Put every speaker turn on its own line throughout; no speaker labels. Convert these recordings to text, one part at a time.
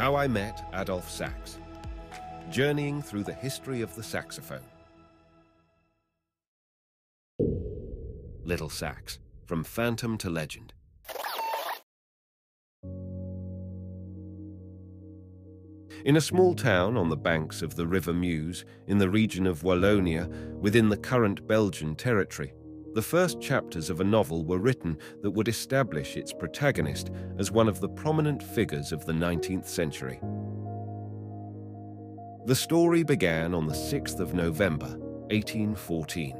How I Met Adolphe Sax. Journeying through the history of the saxophone. Little Sax, from phantom to legend. In a small town on the banks of the River Meuse, in the region of Wallonia, within the current Belgian territory, the first chapters of a novel were written that would establish its protagonist as one of the prominent figures of the 19th century. The story began on the 6th of November, 1814.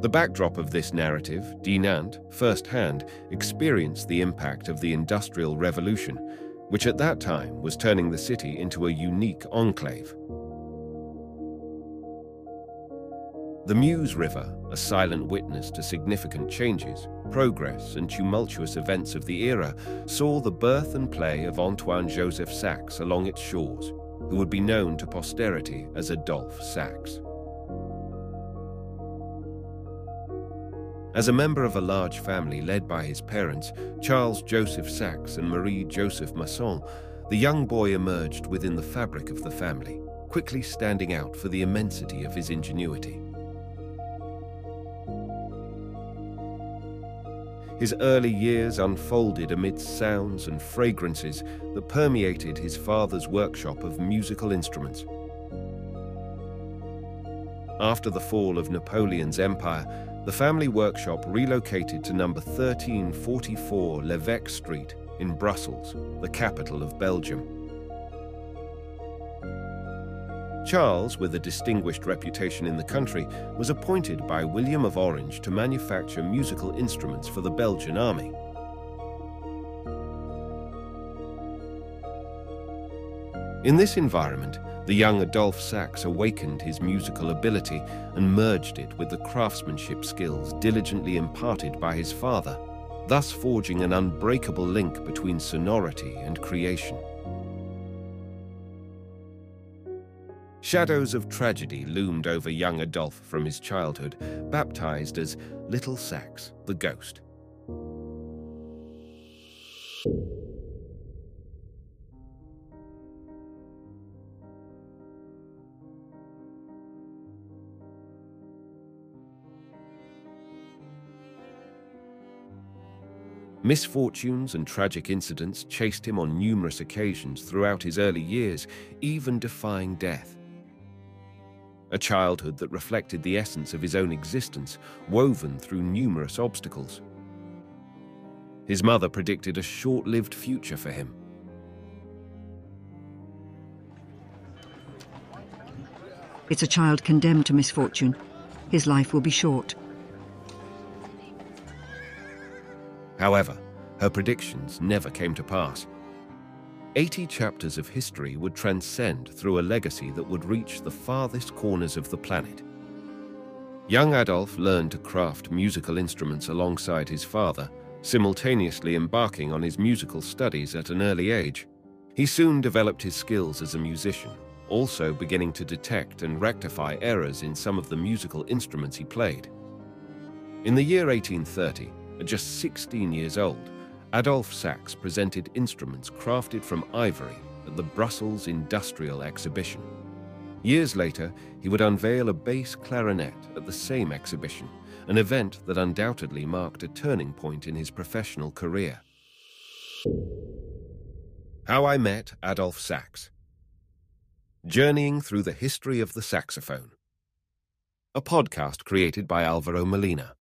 The backdrop of this narrative, Dinant, firsthand, experienced the impact of the Industrial Revolution, which at that time was turning the city into a unique enclave. The Meuse River, a silent witness to significant changes, progress and tumultuous events of the era, saw the birth and play of Antoine Joseph Sax along its shores, who would be known to posterity as Adolphe Sax. As a member of a large family led by his parents, Charles Joseph Sax and Marie Joseph Masson, the young boy emerged within the fabric of the family, quickly standing out for the immensity of his ingenuity. His early years unfolded amidst sounds and fragrances that permeated his father's workshop of musical instruments. After the fall of Napoleon's empire, the family workshop relocated to number 1344 L'Evêque Street in Brussels, the capital of Belgium. Charles, with a distinguished reputation in the country, was appointed by William of Orange to manufacture musical instruments for the Belgian army. In this environment, the young Adolphe Sax awakened his musical ability and merged it with the craftsmanship skills diligently imparted by his father, thus forging an unbreakable link between sonority and creation. Shadows of tragedy loomed over young Adolphe from his childhood, baptized as Little Sax, the Ghost. Misfortunes and tragic incidents chased him on numerous occasions throughout his early years, even defying death a childhood that reflected the essence of his own existence, woven through numerous obstacles. His mother predicted a short-lived future for him.
It's a child condemned to misfortune. His life will be short.
However, her predictions never came to pass. 80 chapters of history would transcend through a legacy that would reach the farthest corners of the planet. Young Adolphe learned to craft musical instruments alongside his father, simultaneously embarking on his musical studies at an early age. He soon developed his skills as a musician, also beginning to detect and rectify errors in some of the musical instruments he played. In the year 1830, at just 16 years old, Adolphe Sax presented instruments crafted from ivory at the Brussels Industrial Exhibition. Years later, he would unveil a bass clarinet at the same exhibition, an event that undoubtedly marked a turning point in his professional career. How I Met Adolphe Sax Journeying Through the History of the Saxophone A podcast created by Alvaro Molina.